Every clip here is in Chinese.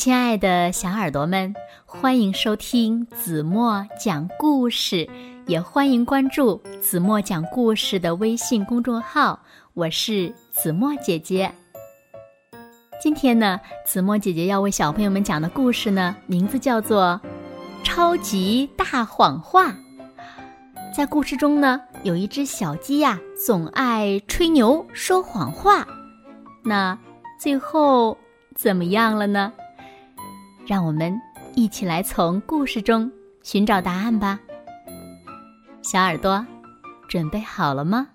亲爱的小耳朵们，欢迎收听子墨讲故事，也欢迎关注子墨讲故事的微信公众号。我是子墨姐姐。今天呢，子墨姐姐要为小朋友们讲的故事呢，名字叫做《超级大谎话》。在故事中呢，有一只小鸡呀，总爱吹牛说谎话。那最后怎么样了呢？让我们一起来从故事中寻找答案吧。小耳朵，准备好了吗？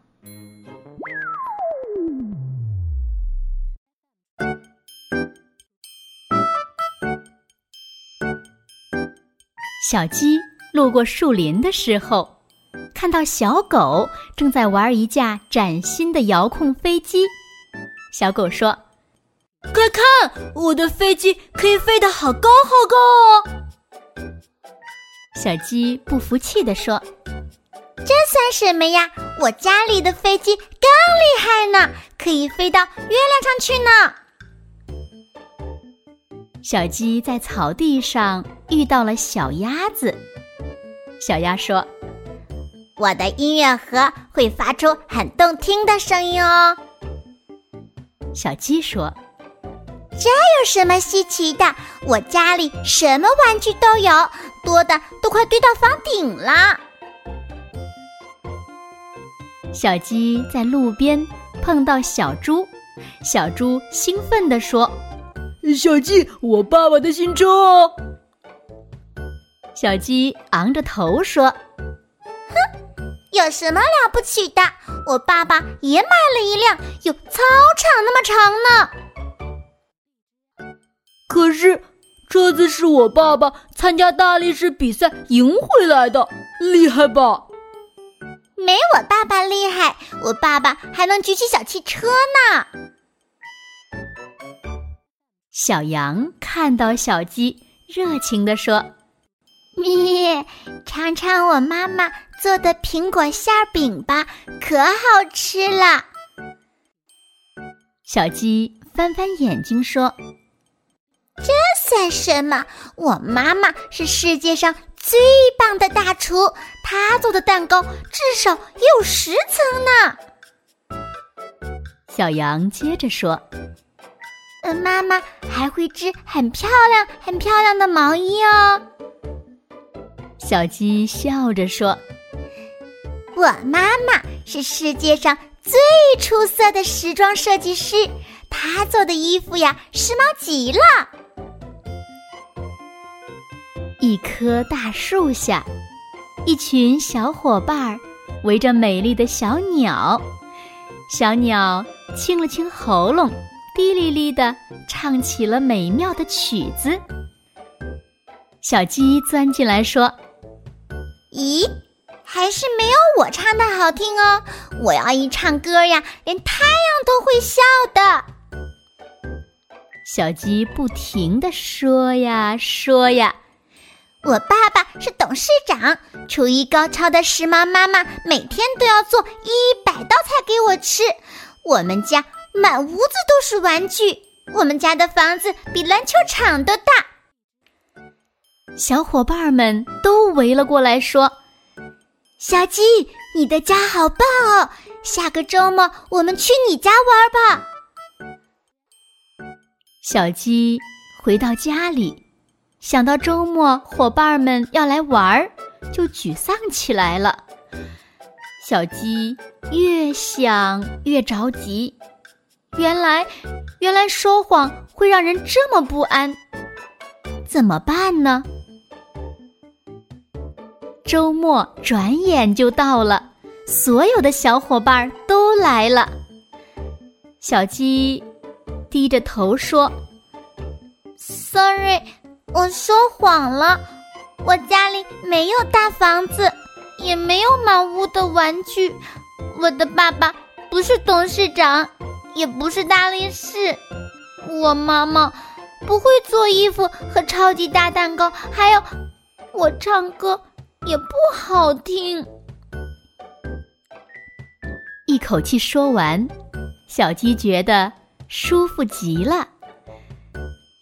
小鸡路过树林的时候，看到小狗正在玩一架崭新的遥控飞机。小狗说。快看，我的飞机可以飞得好高好高哦！小鸡不服气地说：“这算什么呀？我家里的飞机更厉害呢，可以飞到月亮上去呢！”小鸡在草地上遇到了小鸭子。小鸭说：“我的音乐盒会发出很动听的声音哦。”小鸡说。这有什么稀奇的？我家里什么玩具都有，多的都快堆到房顶了。小鸡在路边碰到小猪，小猪兴奋地说：“小鸡，我爸爸的新车哦！”小鸡昂着头说：“哼，有什么了不起的？我爸爸也买了一辆有操场那么长呢。”可是，车子是我爸爸参加大力士比赛赢回来的，厉害吧？没我爸爸厉害，我爸爸还能举起小汽车呢。小羊看到小鸡，热情地说：“咪，尝尝我妈妈做的苹果馅饼吧，可好吃了。”小鸡翻翻眼睛说。这算什么？我妈妈是世界上最棒的大厨，她做的蛋糕至少有十层呢。小羊接着说：“嗯，妈妈还会织很漂亮、很漂亮的毛衣哦。”小鸡笑着说：“我妈妈是世界上最出色的时装设计师，她做的衣服呀，时髦极了。”一棵大树下，一群小伙伴儿围着美丽的小鸟。小鸟清了清喉咙，滴哩哩地唱起了美妙的曲子。小鸡钻进来说：“咦，还是没有我唱的好听哦！我要一唱歌呀，连太阳都会笑的。”小鸡不停的说呀说呀。我爸爸是董事长，厨艺高超的时髦妈妈每天都要做一百道菜给我吃。我们家满屋子都是玩具，我们家的房子比篮球场都大。小伙伴们都围了过来，说：“小鸡，你的家好棒哦！下个周末我们去你家玩吧。”小鸡回到家里。想到周末伙伴们要来玩儿，就沮丧起来了。小鸡越想越着急，原来，原来说谎会让人这么不安，怎么办呢？周末转眼就到了，所有的小伙伴都来了。小鸡低着头说：“Sorry。”我说谎了，我家里没有大房子，也没有满屋的玩具。我的爸爸不是董事长，也不是大力士。我妈妈不会做衣服和超级大蛋糕，还有我唱歌也不好听。一口气说完，小鸡觉得舒服极了。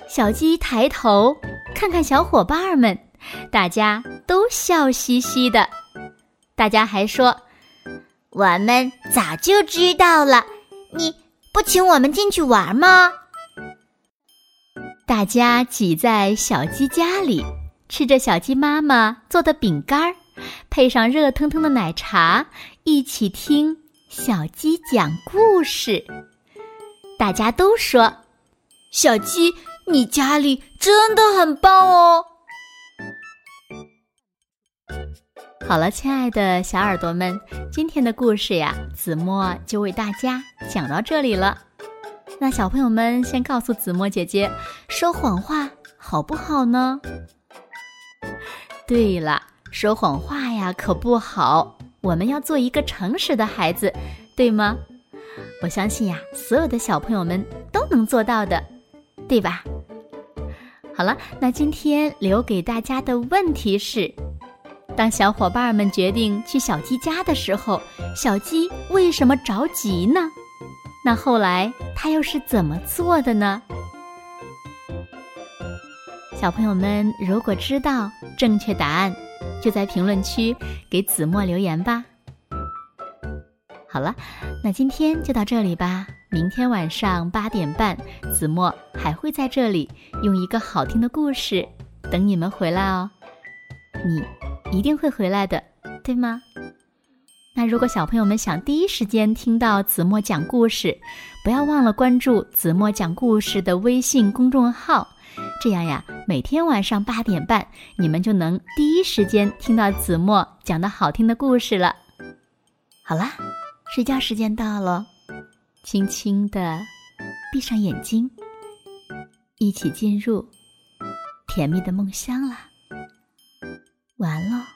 小鸡抬头看看小伙伴们，大家都笑嘻嘻的。大家还说：“我们早就知道了，你不请我们进去玩吗？”大家挤在小鸡家里，吃着小鸡妈妈做的饼干，配上热腾腾的奶茶，一起听小鸡讲故事。大家都说：“小鸡，你家里真的很棒哦！”好了，亲爱的小耳朵们，今天的故事呀，子墨就为大家讲到这里了。那小朋友们，先告诉子墨姐姐，说谎话好不好呢？对了，说谎话呀可不好，我们要做一个诚实的孩子，对吗？我相信呀，所有的小朋友们都能做到的，对吧？好了，那今天留给大家的问题是：当小伙伴们决定去小鸡家的时候，小鸡为什么着急呢？那后来他又是怎么做的呢？小朋友们，如果知道正确答案，就在评论区给子墨留言吧。好了，那今天就到这里吧。明天晚上八点半，子墨还会在这里用一个好听的故事等你们回来哦。你一定会回来的，对吗？那如果小朋友们想第一时间听到子墨讲故事，不要忘了关注子墨讲故事的微信公众号，这样呀，每天晚上八点半，你们就能第一时间听到子墨讲的好听的故事了。好啦，睡觉时间到了，轻轻的闭上眼睛，一起进入甜蜜的梦乡啦。完了。